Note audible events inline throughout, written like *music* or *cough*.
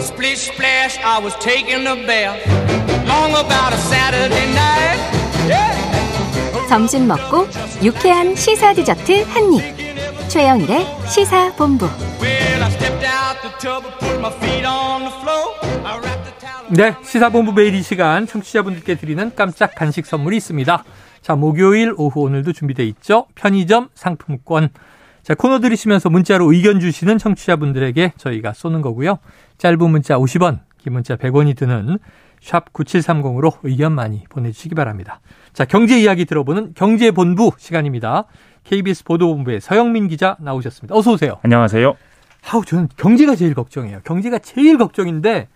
Splish splash, I was taking a bath. Long about a Saturday night. Yeah. 점심 먹고 유쾌한 시사 디저트 한 입. 최영일의 시사 본부. Well, I stepped out the tub and put my feet on the floor. I wrapped the towel. 네, 시사본부 매일 이 시간 청취자분들께 드리는 깜짝 간식 선물이 있습니다. 자, 목요일 오후 오늘도 준비돼 있죠. 편의점 상품권. 자, 코너 들으시면서 문자로 의견 주시는 청취자분들에게 저희가 쏘는 거고요. 짧은 문자 50원, 긴 문자 100원이 드는 샵 9730으로 의견 많이 보내주시기 바랍니다. 자, 경제 이야기 들어보는 경제본부 시간입니다. KBS 보도본부의 서영민 기자 나오셨습니다. 어서 오세요. 안녕하세요. 아우, 저는 경제가 제일 걱정이에요. 경제가 제일 걱정인데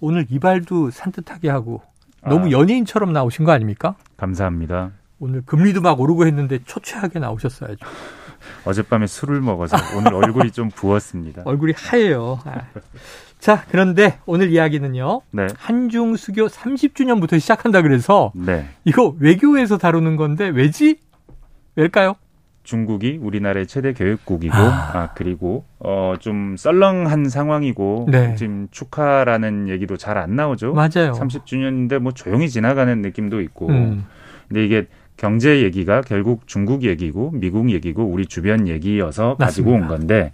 오늘 이발도 산뜻하게 하고 너무 아. 연예인처럼 나오신 거 아닙니까? 감사합니다. 오늘 금리도 막 오르고 했는데 초췌하게 나오셨어야죠. 어젯밤에 술을 먹어서 오늘 얼굴이 좀 부었습니다. *laughs* 얼굴이 하얘요. 아. 자, 그런데 오늘 이야기는요. 네. 한중 수교 30주년부터 시작한다 그래서 네. 이거 외교에서 다루는 건데 왜지? 왜일까요? 중국이 우리나라의 최대 교육국이고 아. 아, 그리고 어 좀 썰렁한 상황이고 네. 지금 축하라는 얘기도 잘 안 나오죠. 맞아요. 30주년인데 뭐 조용히 지나가는 느낌도 있고. 음. 근데 이게 경제 얘기가 결국 중국 얘기고 미국 얘기고 우리 주변 얘기여서 가지고 맞습니다. 온 건데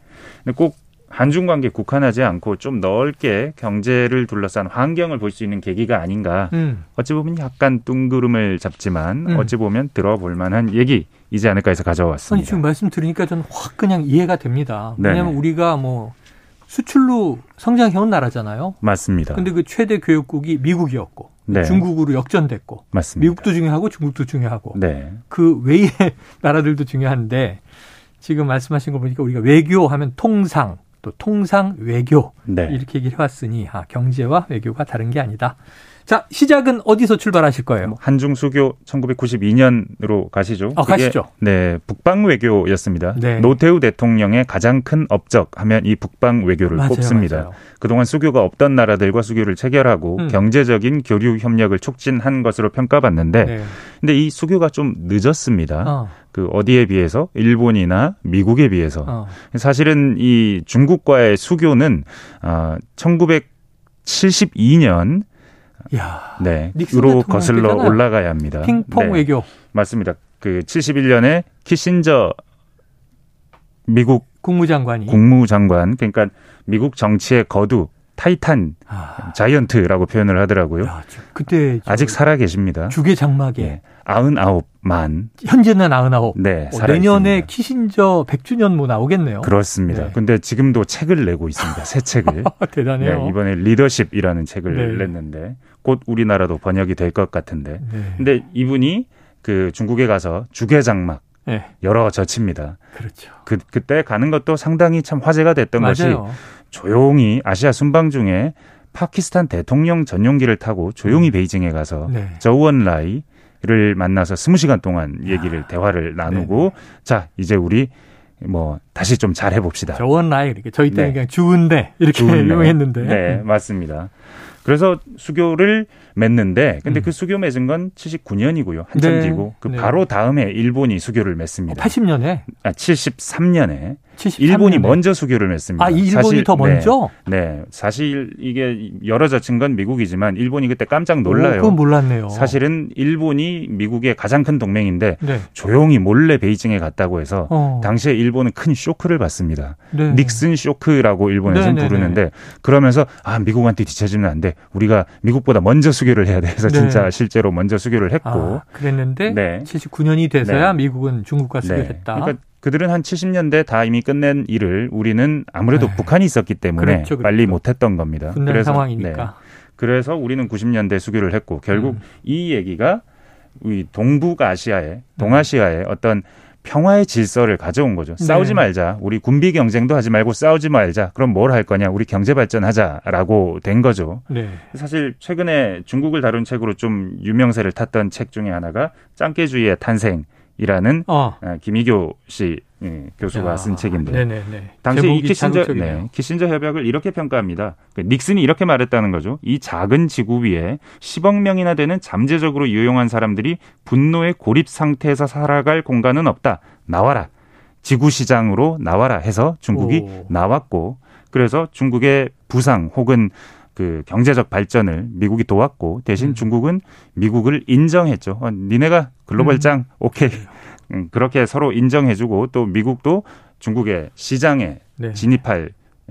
꼭 한중 관계 국한하지 않고 좀 넓게 경제를 둘러싼 환경을 볼 수 있는 계기가 아닌가. 음. 어찌 보면 약간 뚱그름을 잡지만 음. 어찌 보면 들어볼 만한 얘기이지 않을까 해서 아니 가져왔습니다. 지금 말씀 들으니까 저는 확 그냥 이해가 됩니다. 네네. 왜냐하면 우리가 뭐 수출로 성장해온 나라잖아요. 맞습니다. 근데 그 최대 교육국이 미국이었고 네. 중국으로 역전됐고 맞습니다. 미국도 중요하고 중국도 중요하고 네. 그 외의 *laughs* 나라들도 중요한데 지금 말씀하신 거 보니까 우리가 외교하면 통상 또 통상 외교 네. 이렇게 얘기를 해왔으니 아, 경제와 외교가 다른 게 아니다. 자 시작은 어디서 출발하실 거예요? 뭐 한중 수교 1992년으로 가시죠. 어, 가시죠. 네, 북방 외교였습니다. 네. 노태우 대통령의 가장 큰 업적 하면 이 북방 외교를 맞아요, 꼽습니다. 맞아요. 그동안 수교가 없던 나라들과 수교를 체결하고 음. 경제적인 교류 협력을 촉진한 것으로 평가받는데 네. 근데 이 수교가 좀 늦었습니다. 어, 그 어디에 비해서 일본이나 미국에 비해서 어. 사실은 이 중국과의 수교는 아 1972년 야 네, 으로 거슬러 때잖아요. 올라가야 합니다. 핑퐁 네, 외교 맞습니다. 그 71년에 키신저 미국 국무장관이 국무장관 그러니까 미국 정치의 거두 타이탄 아, 자이언트라고 표현을 하더라고요. 야, 저- 그때 저 아직 살아 계십니다. 주계 장막에 예. 99만 현재는 아흔아홉. 네, 어, 살아 내년에 있습니다. 키신저 100주년 뭐 나오겠네요. 그렇습니다. 네. 근데 지금도 책을 내고 있습니다. 새 책을. *laughs* 대단해요. 네, 이번에 리더십이라는 책을 네. 냈는데 곧 우리나라도 번역이 될 것 같은데. 네. 근데 이분이 그 중국에 가서 주계장막 네, 여러 젖힙니다. 그렇죠. 그 그때 가는 것도 상당히 참 화제가 됐던 것이 맞아요. 조용히 아시아 순방 중에 파키스탄 대통령 전용기를 타고 조용히 베이징에 가서 네. 저우원 라이를 만나서 스무 시간 동안 얘기를 대화를 나누고 자 이제 우리 뭐 다시 좀 잘 해 봅시다. 저원 라이 이렇게 저희 때는 네. 그냥 주은데 이렇게 날. *laughs* 유명했는데. 네, 맞습니다. 그래서 수교를 맺는데 근데 음. 그 수교 맺은 건 79년이고요. 한참 네. 뒤고 그 네. 바로 다음에 일본이 수교를 맺습니다. 80년에 아, 73년에 73년에 일본이 먼저 수교를 맺습니다. 아, 일본이 사실, 더 먼저? 네, 네. 사실 이게 열어 젖힌 건 미국이지만 일본이 그때 깜짝 놀라요. 오, 그건 몰랐네요. 사실은 일본이 미국의 가장 큰 동맹인데 네. 조용히 몰래 베이징에 갔다고 해서 어. 당시에 일본은 큰 쇼크를 받습니다. 네. 닉슨 쇼크라고 일본에서는 네, 네, 부르는데 그러면서 아 미국한테 뒤처지면 안 돼. 우리가 미국보다 먼저 수교를 해야 돼. 해서 네. 진짜 실제로 먼저 수교를 했고 아, 그랬는데 네. 79년이 돼서야 네. 미국은 중국과 수교했다. 그러니까 그들은 한 70년대 다 이미 끝낸 일을 우리는 아무래도 네. 북한이 있었기 때문에 그렇죠, 그렇죠. 빨리 못했던 겁니다. 분단 상황이니까. 네. 그래서 우리는 90년대 수교를 했고 결국 음. 이 얘기가 이 동북아시아의 동아시아의 어떤 평화의 질서를 가져온 거죠. 네. 싸우지 말자. 우리 군비 경쟁도 하지 말고 싸우지 말자. 그럼 뭘 할 거냐? 우리 경제 발전하자라고 된 거죠. 네. 사실 최근에 중국을 다룬 책으로 좀 유명세를 탔던 책 중에 하나가 짱깨주의의 탄생 이라는 어. 아, 김희교 씨 예, 교수가 야, 쓴 책인데 네네네. 당시 이 키신저. 네, 키신저 협약을 이렇게 평가합니다. 그 닉슨이 이렇게 말했다는 거죠. 이 작은 지구 위에 10억 명이나 되는 잠재적으로 유용한 사람들이 분노의 고립 상태에서 살아갈 공간은 없다. 나와라. 지구 시장으로 나와라 해서 중국이 오. 나왔고 그래서 중국의 부상 혹은 그 경제적 발전을 미국이 도왔고 대신 음. 중국은 미국을 인정했죠. 어, 니네가 글로벌 음. 짱 오케이 음, 그렇게 서로 인정해주고 또 미국도 중국의 시장에 네. 진입할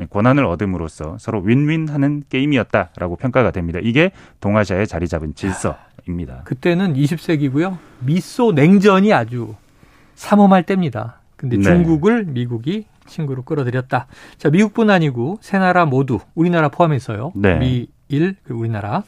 권한을 얻음으로써 서로 윈윈하는 게임이었다라고 평가가 됩니다. 이게 동아시아에 자리 잡은 질서입니다. 그때는 20세기고요. 미소 냉전이 아주 삼엄할 때입니다. 근데 네. 중국을 미국이 친구로 끌어들였다. 자, 미국뿐 아니고 세 나라 모두 우리나라 포함해서요. 네. 미일 그리고 우리나라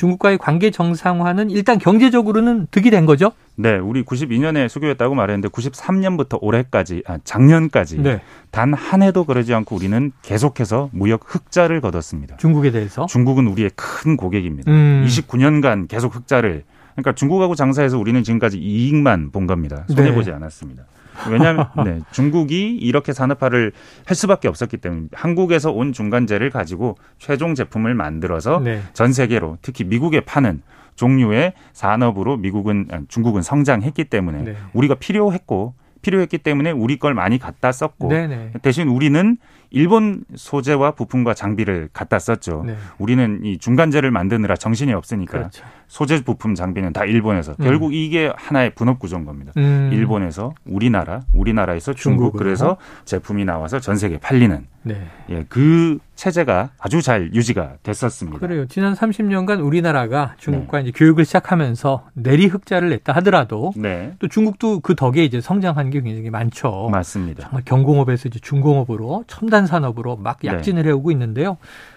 중국과의 관계 정상화는 일단 경제적으로는 득이 된 거죠. 네, 우리 92년에 수교했다고 말했는데 93년부터 올해까지, 아, 작년까지 네. 단한 해도 그러지 않고 우리는 계속해서 무역 흑자를 거뒀습니다. 중국에 대해서. 중국은 우리의 큰 고객입니다. 음. 29년간 계속 흑자를 그러니까 중국하고 장사해서 우리는 지금까지 이익만 본 겁니다. 손해 네. 보지 않았습니다. 왜냐하면 네, 중국이 이렇게 산업화를 할 수밖에 없었기 때문에 한국에서 온 중간재를 가지고 최종 제품을 만들어서 네. 전 세계로 특히 미국에 파는 종류의 산업으로 미국은 아, 중국은 성장했기 때문에 네. 우리가 필요했고 필요했기 때문에 우리 걸 많이 갖다 썼고 네네. 대신 우리는 일본 소재와 부품과 장비를 갖다 썼죠. 네. 우리는 이 중간재를 만드느라 정신이 없으니까 그렇죠. 소재 부품 장비는 다 일본에서 음. 결국 이게 하나의 분업 구조인 겁니다. 음. 일본에서 우리나라, 우리나라에서 중국 중국으로. 그래서 제품이 나와서 전 세계에 팔리는 네. 예, 그 체제가 아주 잘 유지가 됐었습니다. 그래요. 지난 30년간 우리나라가 중국과 네. 이제 교육을 시작하면서 내리 흑자를 냈다 하더라도 네, 또 중국도 그 덕에 이제 성장한 게 굉장히 많죠. 맞습니다. 정말 경공업에서 이제 중공업으로 첨단 산업으로 막 네. 약진을 해오고 있는데요.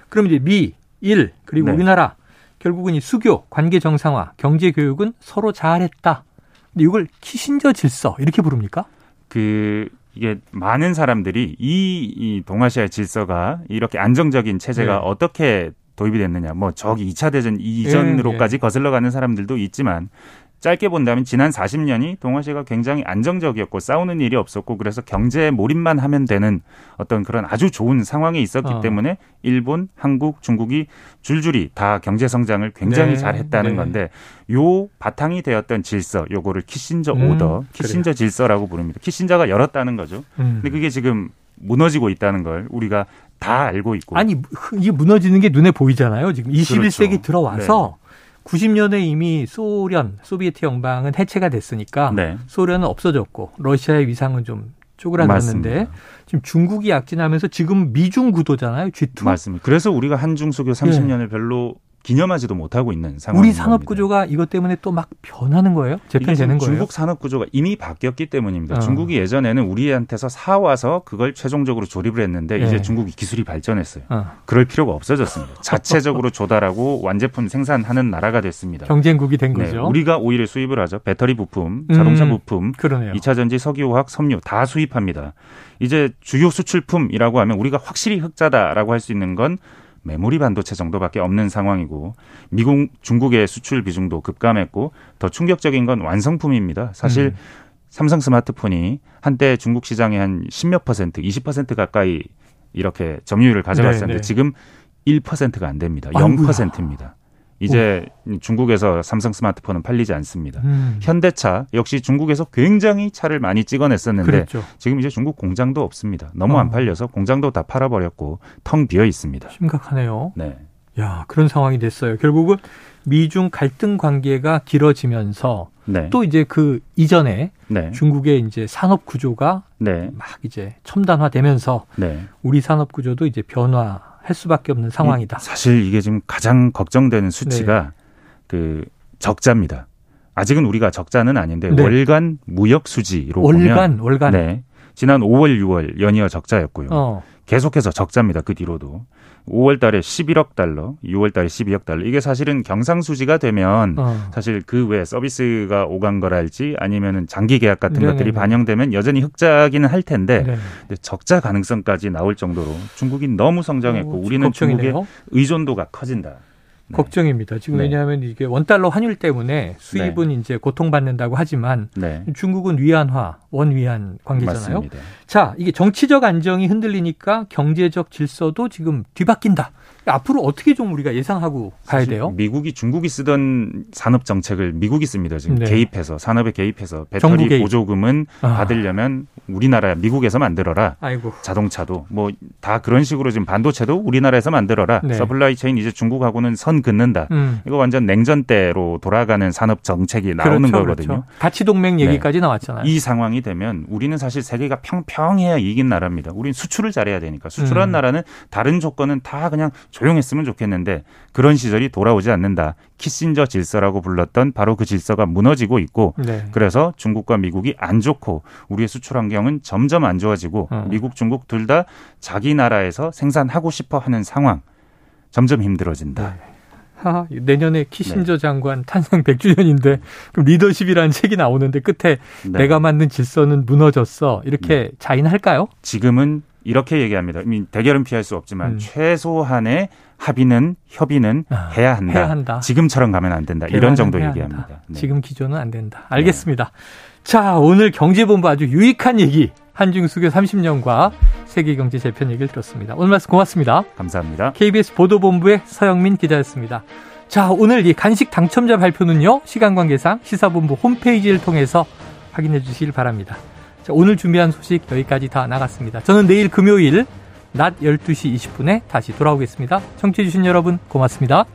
그럼 이제 미, 일 그리고 네. 우리나라 결국은 이 수교, 관계 정상화, 경제 교육은 서로 잘했다. 근데 이걸 키신저 질서 이렇게 부릅니까? 그 이게 많은 사람들이 이, 이 동아시아 질서가 이렇게 안정적인 체제가 네. 어떻게 도입이 됐느냐. 뭐 저기 2차 대전 이전으로까지 거슬러 가는 사람들도 있지만 짧게 본다면 지난 40년이 동아시아가 굉장히 안정적이었고 싸우는 일이 없었고 그래서 경제에 몰입만 하면 되는 어떤 그런 아주 좋은 상황에 있었기 어. 때문에 일본, 한국, 중국이 줄줄이 다 경제 성장을 굉장히 네, 잘했다는 네. 건데 요 바탕이 되었던 질서 요거를 키신저 음, 오더, 키신저 질서라고 부릅니다. 키신저가 열었다는 거죠. 음. 근데 그게 지금 무너지고 있다는 걸 우리가 다 알고 있고 아니 이게 무너지는 게 눈에 보이잖아요. 지금 21세기 그렇죠. 들어와서 90년에 이미 소련, 소비에트 연방은 해체가 됐으니까 네. 소련은 없어졌고 러시아의 위상은 좀 쪼그라들었는데 맞습니다. 지금 중국이 약진하면서 지금 미중 구도잖아요. G2. 맞습니다. 그래서 우리가 한중 수교 30년을 별로 기념하지도 못하고 있는 상황입니다. 우리 산업 구조가 이것 때문에 또 막 변하는 거예요? 재편되는 거예요? 중국 산업 구조가 이미 바뀌었기 때문입니다. 어. 중국이 예전에는 우리한테서 사 와서 그걸 최종적으로 조립을 했는데 예. 이제 중국이 기술이 발전했어요. 어, 그럴 필요가 없어졌습니다. 자체적으로 *laughs* 조달하고 완제품 생산하는 나라가 됐습니다. 경쟁국이 된 네, 거죠. 우리가 오히려 수입을 하죠. 배터리 부품, 자동차 음, 부품, 그러네요. 2차 전지, 석유화학, 섬유 다 수입합니다. 이제 주요 수출품이라고 하면 우리가 확실히 흑자다라고 할 수 있는 건 메모리 반도체 정도밖에 없는 상황이고 미국 중국의 수출 비중도 급감했고 더 충격적인 건 완성품입니다. 사실 음. 삼성 스마트폰이 한때 중국 시장에 한 10몇 퍼센트, 20% 가까이 이렇게 점유율을 가져갔었는데 네, 네. 지금 1%가 안 됩니다. 아이고야. 0%입니다. 이제 중국에서 삼성 스마트폰은 팔리지 않습니다. 음, 현대차 역시 중국에서 굉장히 차를 많이 찍어냈었는데 그랬죠. 지금 이제 중국 공장도 없습니다. 너무 어. 안 팔려서 공장도 다 팔아버렸고 텅 비어 있습니다. 심각하네요. 네, 야, 그런 상황이 됐어요. 결국은 미중 갈등 관계가 길어지면서 네, 또 이제 그 이전에 네, 중국의 이제 산업 구조가 네, 막 이제 첨단화되면서 네. 우리 산업 구조도 이제 변화 할 수밖에 없는 상황이다. 네. 사실 이게 지금 가장 걱정되는 수치가 그 적자입니다. 아직은 우리가 적자는 아닌데 네. 월간 무역 수지로 월간 보면 월간. 네. 지난 5월, 6월 연이어 적자였고요. 어. 계속해서 적자입니다. 그 뒤로도. 5월 달에 11억 달러, 6월 달에 12억 달러. 이게 사실은 경상수지가 되면 어. 사실 그 외에 서비스가 오간 거랄지 아니면은 장기 계약 같은 네네네. 것들이 반영되면 여전히 흑자기는 할 텐데 네. 근데 적자 가능성까지 나올 정도로 중국이 너무 성장했고 어, 우리는 중국의 걱정이네요. 의존도가 커진다. 네. 걱정입니다. 지금 네. 왜냐하면 이게 원달러 환율 때문에 수입은 이제 고통받는다고 하지만 네. 중국은 위안화, 원 위안 관계잖아요. 맞습니다. 자, 이게 정치적 안정이 흔들리니까 경제적 질서도 지금 뒤바뀐다. 앞으로 어떻게 좀 우리가 예상하고 가야 돼요? 미국이 중국이 쓰던 산업 정책을 미국이 씁니다. 지금 네. 개입해서 산업에 개입해서 배터리 개입. 보조금은 아. 받으려면 우리나라 미국에서 만들어라. 아이고. 자동차도 뭐 다 그런 식으로 지금 반도체도 우리나라에서 만들어라. 네. supply chain 이제 중국하고는 선 긋는다. 음. 이거 완전 냉전 때로 돌아가는 산업 정책이 나오는 그렇죠, 거거든요. 그렇죠. 가치 동맹 네. 얘기까지 나왔잖아요. 이 상황이 되면 우리는 사실 세계가 평평해야 이긴 나라입니다. 우리는 수출을 잘해야 되니까 수출한 음. 나라는 다른 조건은 다 그냥 조용했으면 좋겠는데 그런 시절이 돌아오지 않는다. 키신저 질서라고 불렀던 바로 그 질서가 무너지고 있고 네. 그래서 중국과 미국이 안 좋고 우리의 수출 환경은 점점 안 좋아지고 어. 미국, 중국 둘 다 자기 나라에서 생산하고 싶어 하는 상황 점점 힘들어진다. 하, 내년에 네. 키신저 장관 탄생 100주년인데 그럼 리더십이라는 책이 나오는데 끝에 네. 내가 만든 질서는 무너졌어. 이렇게 자인할까요? 지금은 이렇게 얘기합니다. 대결은 피할 수 없지만 음. 최소한의 합의는 협의는 아, 해야 한다. 해야 한다. 지금처럼 가면 안 된다. 이런 정도 얘기합니다. 네. 지금 기조는 안 된다. 알겠습니다. 자, 오늘 경제본부 아주 유익한 얘기 한중 수교 30년과 세계 경제 재편 얘기를 들었습니다. 오늘 말씀 고맙습니다. 감사합니다. KBS 보도본부의 서영민 기자였습니다. 자, 오늘 이 간식 당첨자 발표는요, 시간 관계상 시사본부 홈페이지를 통해서 확인해 주시길 바랍니다. 자, 오늘 준비한 소식 여기까지 다 나갔습니다. 저는 내일 금요일 낮 12시 20분에 다시 돌아오겠습니다. 청취해주신 여러분 고맙습니다.